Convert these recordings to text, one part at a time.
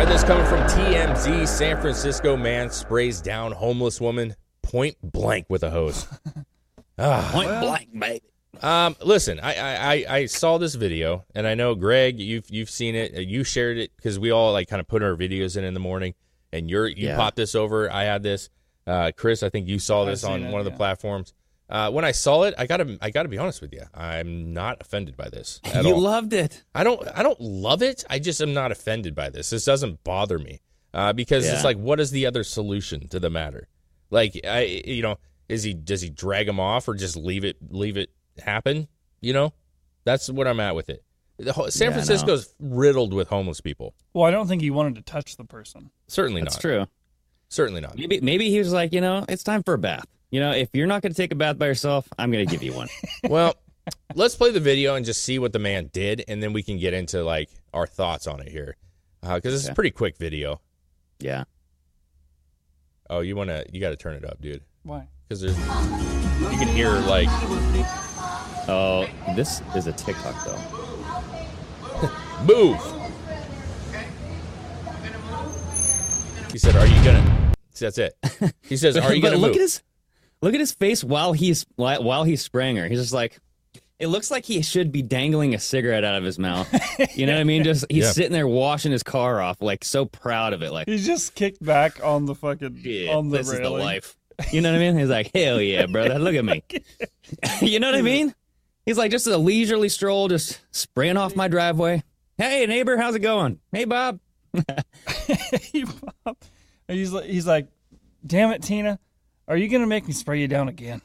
right, this coming from TMZ. San Francisco man sprays down homeless woman point blank with a hose. Ah. Point blank, baby. Um, listen, I, I, I- I saw this video, and I know Greg, you've you've seen it. Uh, You shared it because we all like kind of put our videos in in the morning, and you're you Yeah. popped this over. I had this. Uh, Chris, I think you saw I've this on seen it, one of the yeah. platforms. Uh, when I saw it, I gotta I gotta be honest with you. I'm not offended by this at You all. loved it. I don't I don't love it. I just am not offended by this. This doesn't bother me uh, because it's like, what is the other solution to the matter? Like, I you know, is he does he drag him off or just leave it leave it happen? You know, that's what I'm at with it. The whole, San Yeah, I know. Francisco's riddled with homeless people. Well, I don't think he wanted to touch the person. Certainly That's not. true. Certainly not. Maybe maybe he was like, you know, it's time for a bath. You know, if you're not going to take a bath by yourself, I'm going to give you one. well, let's play the video and just see what the man did, and then we can get into like our thoughts on it here, uh, because it's a pretty quick video. yeah. Oh, you wanna you got to turn it up, dude. Why? because there's you can hear like Oh, this is a TikTok though. move. He said, "Are you gonna?" See, That's it. He says, "Are you gonna look move?" at his look at his face while he's while while he's spraying her. He's just like it looks like he should be dangling a cigarette out of his mouth. You know what I mean? Just he's Yeah. sitting there washing his car off, like so proud of it. Like, He's just kicked back on the fucking shit, on the this is the railing. life. You know what I mean? He's like, hell yeah, brother, look at me. you know what I mean? He's like just a leisurely stroll, just spraying off my driveway. Hey neighbor, how's it going? Hey Bob. He popped- he's like, he's like, damn it, Tina, are you gonna make me spray you down again?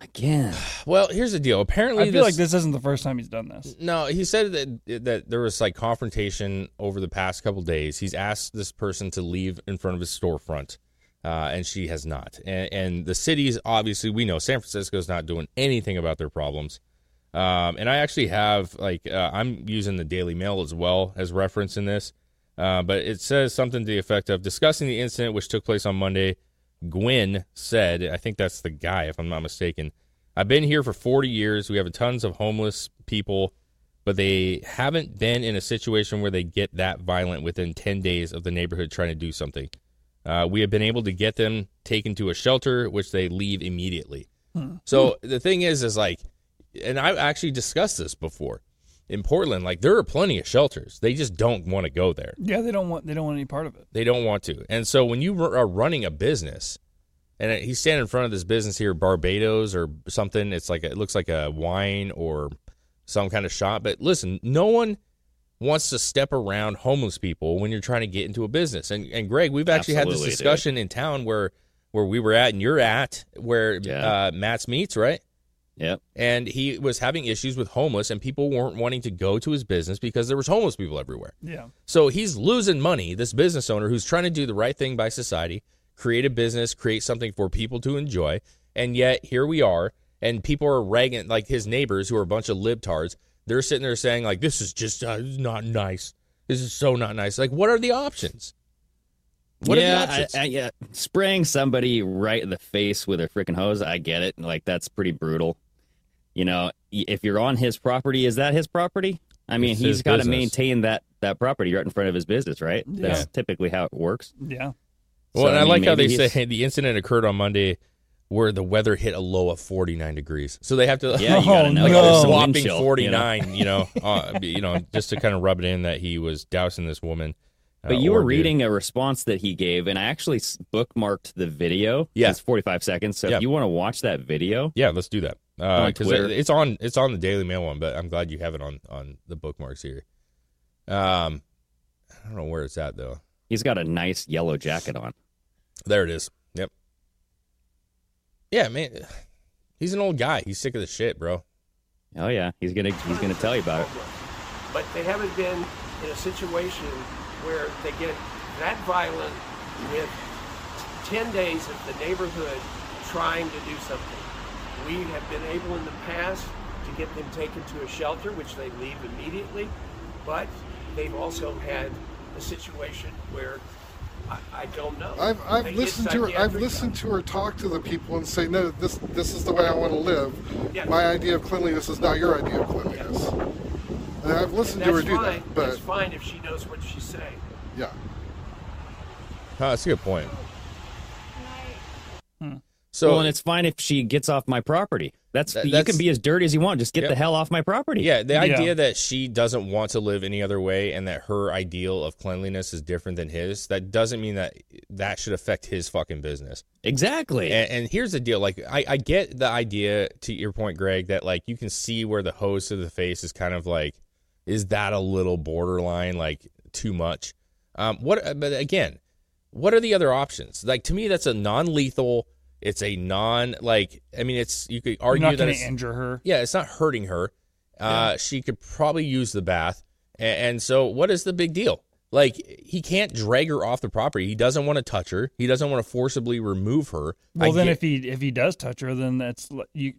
Again. Well, here's the deal. Apparently, I feel like this isn't the first time he's done this. No, he said that that there was like confrontation over the past couple days. He's asked this person to leave in front of his storefront, uh, and she has not. And, and the cities, obviously, we know San Francisco's not doing anything about their problems. Um, and I actually have like uh, I'm using the Daily Mail as well as reference in this, uh, but it says something to the effect of discussing the incident which took place on Monday. Gwin said, I think that's the guy, if I'm not mistaken. I've been here for 40 years. We have tons of homeless people, but they haven't been in a situation where they get that violent within 10 days of the neighborhood trying to do something. Uh, we have been able to get them taken to a shelter, which they leave immediately. So the thing is, is like, and I've actually discussed this before in Portland. Like, there are plenty of shelters. They just don't want to go there. Yeah, they don't want they don't want any part of it. They don't want to. And so when you r- are running a business, and he's standing in front of this business here, Barbados or something. It's like a, it looks like a wine or some kind of shop. But listen, no one wants to step around homeless people when you're trying to get into a business. And and Greg, we've actually had Absolutely, this dude. discussion in town where where we were at and you're at where Yeah. uh, Matt's meets right. Yep. And he was having issues with homeless, and people weren't wanting to go to his business because there was homeless people everywhere. Yeah. So he's losing money, this business owner who's trying to do the right thing by society, create a business, create something for people to enjoy. And yet here we are, and people are ragging, like his neighbors who are a bunch of libtards, they're sitting there saying, like, this is just uh, not nice. This is so not nice. Like, what are the options? What yeah, are the options? I, I, yeah, spraying somebody right in the face with a freaking hose, I get it. Like that's pretty brutal. You know, if you're on his property, is that his property? I mean, It's he's his got to maintain that that property right in front of his business, right? That's typically how it works. Yeah. well, So, and I, mean, like how they he's- say the incident occurred on Monday where the weather hit a low of 49 degrees. So they have to Yeah, you gotta Oh, know. like no. there's a some whopping chill, you know? 49, you know, uh, you know, just to kind of rub it in that he was dousing this woman. Uh, But you or were dude. reading a response that he gave, and I actually bookmarked the video. Yeah. it's 45 seconds. So Yeah. if you want to watch that video, Yeah, let's do that. On Because Twitter. it's on it's on the Daily Mail one, but I'm glad you have it on on the bookmarks here. Um, I don't know where it's at though. he's got a nice yellow jacket on. There it is. Yep. Yeah, man, he's an old guy. He's sick of the shit, bro. Oh yeah, he's gonna he's gonna tell you about it. but they haven't been in a situation where they get that violent with 10 days of the neighborhood trying to do something. We have been able in the past to get them taken to a shelter, which they leave immediately, but they've also had a situation where I, I don't know. I've, I've listened to her. I've listened to her talk to the people and say, no, this this is the way I want to live. Yeah. My idea of cleanliness is not your idea of cleanliness. And I've listened to her That's do fine. that, but That's fine if she knows what she's saying. Yeah. Huh, that's a good point. Hmm. So well, and it's fine if she gets off my property. That's, Th- you can be as dirty as you want. Just get Yep. the hell off my property. Yeah, the Yeah. idea that she doesn't want to live any other way and that her ideal of cleanliness is different than his, that doesn't mean that that should affect his fucking business. exactly. And, and here's the deal: like, I, I get the idea to your point, Greg, that like you can see where the hose of the face is kind of like, is that a little borderline, like too much? Um, what? But again, what are the other options? Like to me, that's a non-lethal. It's a non like. I mean, it's you could argue not that it's, injure her. yeah, it's not hurting her. Uh, She could probably use the bath. And, and so, what is the big deal? Like, he can't drag her off the property. He doesn't want to touch her. He doesn't want to forcibly remove her. Well, I then get- if he if he does touch her, then that's you.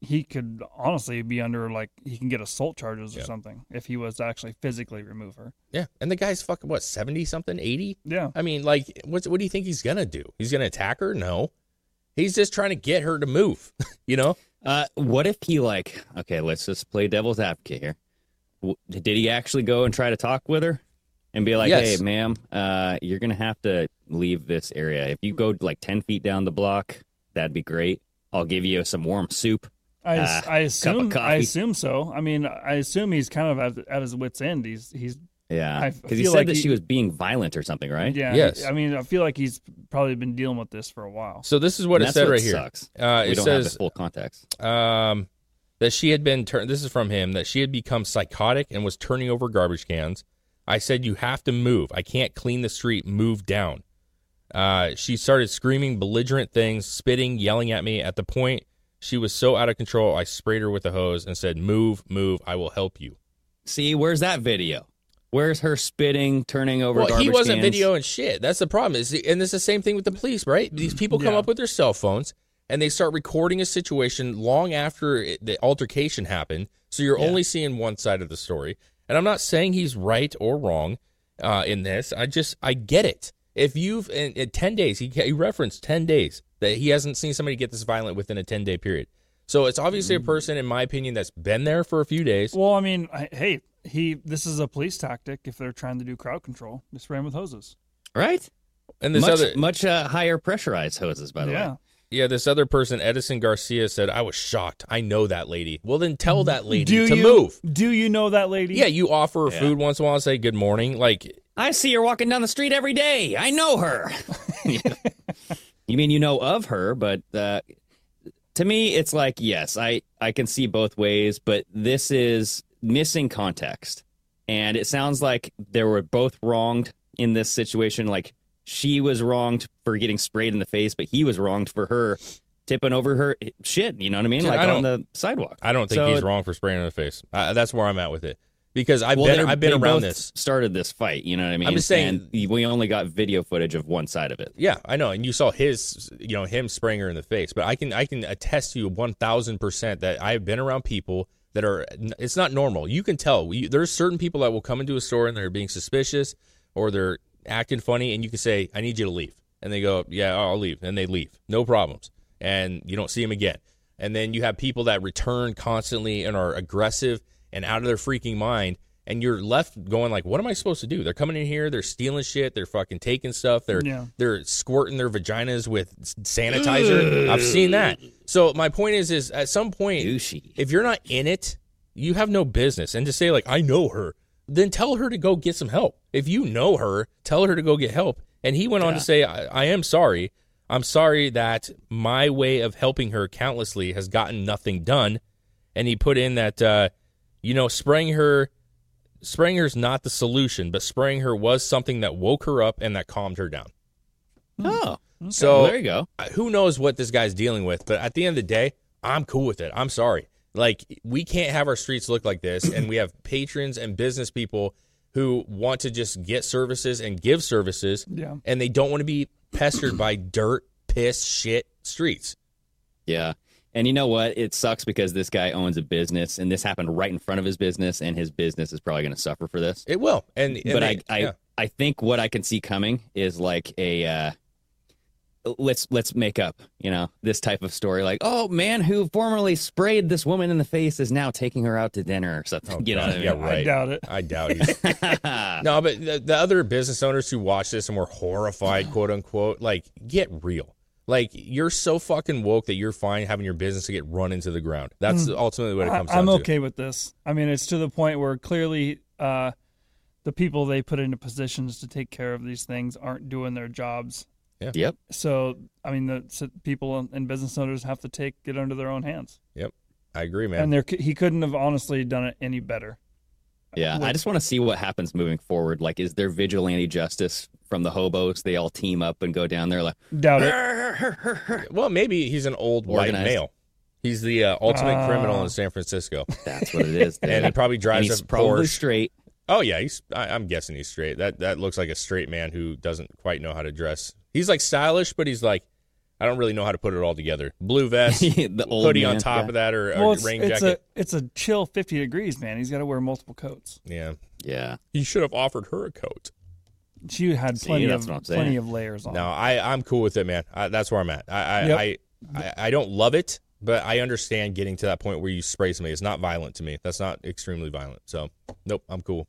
He could honestly be under like he can get assault charges or Yeah. something if he was to actually physically remove her. yeah, and the guy's fucking what seventy something, eighty. Yeah. I mean, like, what's what do you think he's gonna do? He's gonna attack her? No, he's just trying to get her to move. you know? Uh, what if he like? Okay, let's just play devil's advocate here. W- Did he actually go and try to talk with her and be like, Yes. "Hey, ma'am, uh, you're gonna have to leave this area. If you go like ten feet down the block, that'd be great. I'll give you some warm soup." I, Ah, I assume I assume so. I mean, I assume he's kind of at, at his wits end. He's he's Yeah, because he said like that he- she was being violent or something, right? yeah. Yes. I mean, I feel like he's probably been dealing with this for a while. So this is what And it that's said what right here. sucks. Uh, we it don't have says the full context. um, that she had been turned. This is from him that she had become psychotic and was turning over garbage cans. I said, "You have to move. I can't clean the street. Move down." Uh, she started screaming belligerent things, spitting, yelling at me. At the point she was so out of control, I sprayed her with a hose and said, "Move, move. I will help you." See, where's that video? Where's her spitting, turning over Well, he wasn't cans? videoing shit. That's the problem. Is and it's the same thing with the police, right? These people come Yeah. up with their cell phones and they start recording a situation long after it, the altercation happened. So you're only seeing one side of the story. And I'm not saying he's right or wrong uh, in this. I just I get it. If you've in, in ten days, he, he referenced ten days that he hasn't seen somebody get this violent within a ten day period. So it's obviously a person, in my opinion, that's been there for a few days. Well, I mean, I, hey, he this is a police tactic if they're trying to do crowd control. They spray him with hoses. right? And this much other much uh, higher pressurized hoses, by the yeah. way. Yeah, this other person, Edison Garcia, said, I was shocked. I know that lady. Well, then tell that lady Do to you move. Do you know that lady? Yeah, you offer her Yeah. food once in a while and say good morning. Like, I see her walking down the street every day. I know her. you mean you know of her, but uh, to me, it's like yes, I I can see both ways, but this is missing context, and it sounds like they were both wronged in this situation. Like she was wronged for getting sprayed in the face, but he was wronged for her tipping over her shit. You know what I mean? Like I on the sidewalk. I don't think So he's wrong for spraying in the face. Uh, that's where I'm at with it. Because I've well, been, I've been around this. Started this fight, you know what I mean? I'm just saying- And we only got video footage of one side of it. Yeah, I know. And you saw his, you know, him spraying her in the face. But I can, I can attest to you 1000% that I've been around people that are, it's not normal. You can tell. There's certain people that will come into a store and they're being suspicious or they're acting funny. And you can say, I need you to leave. And they go, Yeah, I'll leave. And they leave. No problems. And you don't see them again. And then you have people that return constantly and are aggressive and out of their freaking mind. And you're left going like, what am I supposed to do? They're coming in here, they're stealing shit, they're fucking taking stuff, they're Yeah. they're squirting their vaginas with sanitizer. I've seen that. So my point is, is at some point, Douchey. if you're not in it, you have no business. And to say like, I know her, then tell her to go get some help. If you know her, tell her to go get help. And he went on to say, I, I am sorry. I'm sorry that my way of helping her countlessly has gotten nothing done. And he put in that, uh, you know, spraying her, spraying her is not the solution, but spraying her was something that woke her up and that calmed her down. Hmm. Oh, So well, there you go. who knows what this guy's dealing with, but at the end of the day, I'm cool with it. I'm sorry. Like we can't have our streets look like this and we have patrons and business people who want to just get services and give services Yeah. and they don't want to be pestered by dirt, piss, shit streets. Yeah. And you know what? It sucks because this guy owns a business and this happened right in front of his business and his business is probably going to suffer for this. It will. And, and but they- I I, yeah. I think what I can see coming is like a uh let's let's make up, you know, this type of story. Like, oh, man who formerly sprayed this woman in the face is now taking her out to dinner or something. you know I mean? Yeah, right. I doubt it. I doubt he's. no, but the, the other business owners who watch this and were horrified, quote unquote, like get real. Like you're so fucking woke that you're fine having your business to get run into the ground. That's ultimately what it comes Mm. I, I'm down to. okay with this. I mean, it's to the point where clearly uh, the people they put into positions to take care of these things aren't doing their jobs. Yep. So, I mean, the so people and- and business owners have to take it under their own hands. Yep, I agree, man. And there, he couldn't have honestly done it any better. Yeah, I just want to see what happens moving forward. Like, is there vigilante justice from the hobos? They all team up and go down there like, Doubt it. well, maybe he's an old white male. He's the uh, ultimate Ah. criminal in San Francisco, that's what it is. and he probably drives he's a probably Porsche. straight. Oh yeah, he's. I, I'm guessing he's straight. That that looks like a straight man who doesn't quite know how to dress. He's like stylish, but he's like, I don't really know how to put it all together. Blue vest, the old hoodie on top yeah. of that, or, or Well, it's, rain it's jacket. a it's a chill 50 degrees, man. He's got to wear multiple coats. yeah, Yeah. You should have offered her a coat. She had plenty that's of what I'm saying. plenty of layers on. No, I I'm cool with it, man. I, that's where I'm at. I I, Yep. I I I don't love it, but I understand getting to that point where you spray somebody. It's not violent to me. That's not extremely violent. So nope, I'm cool.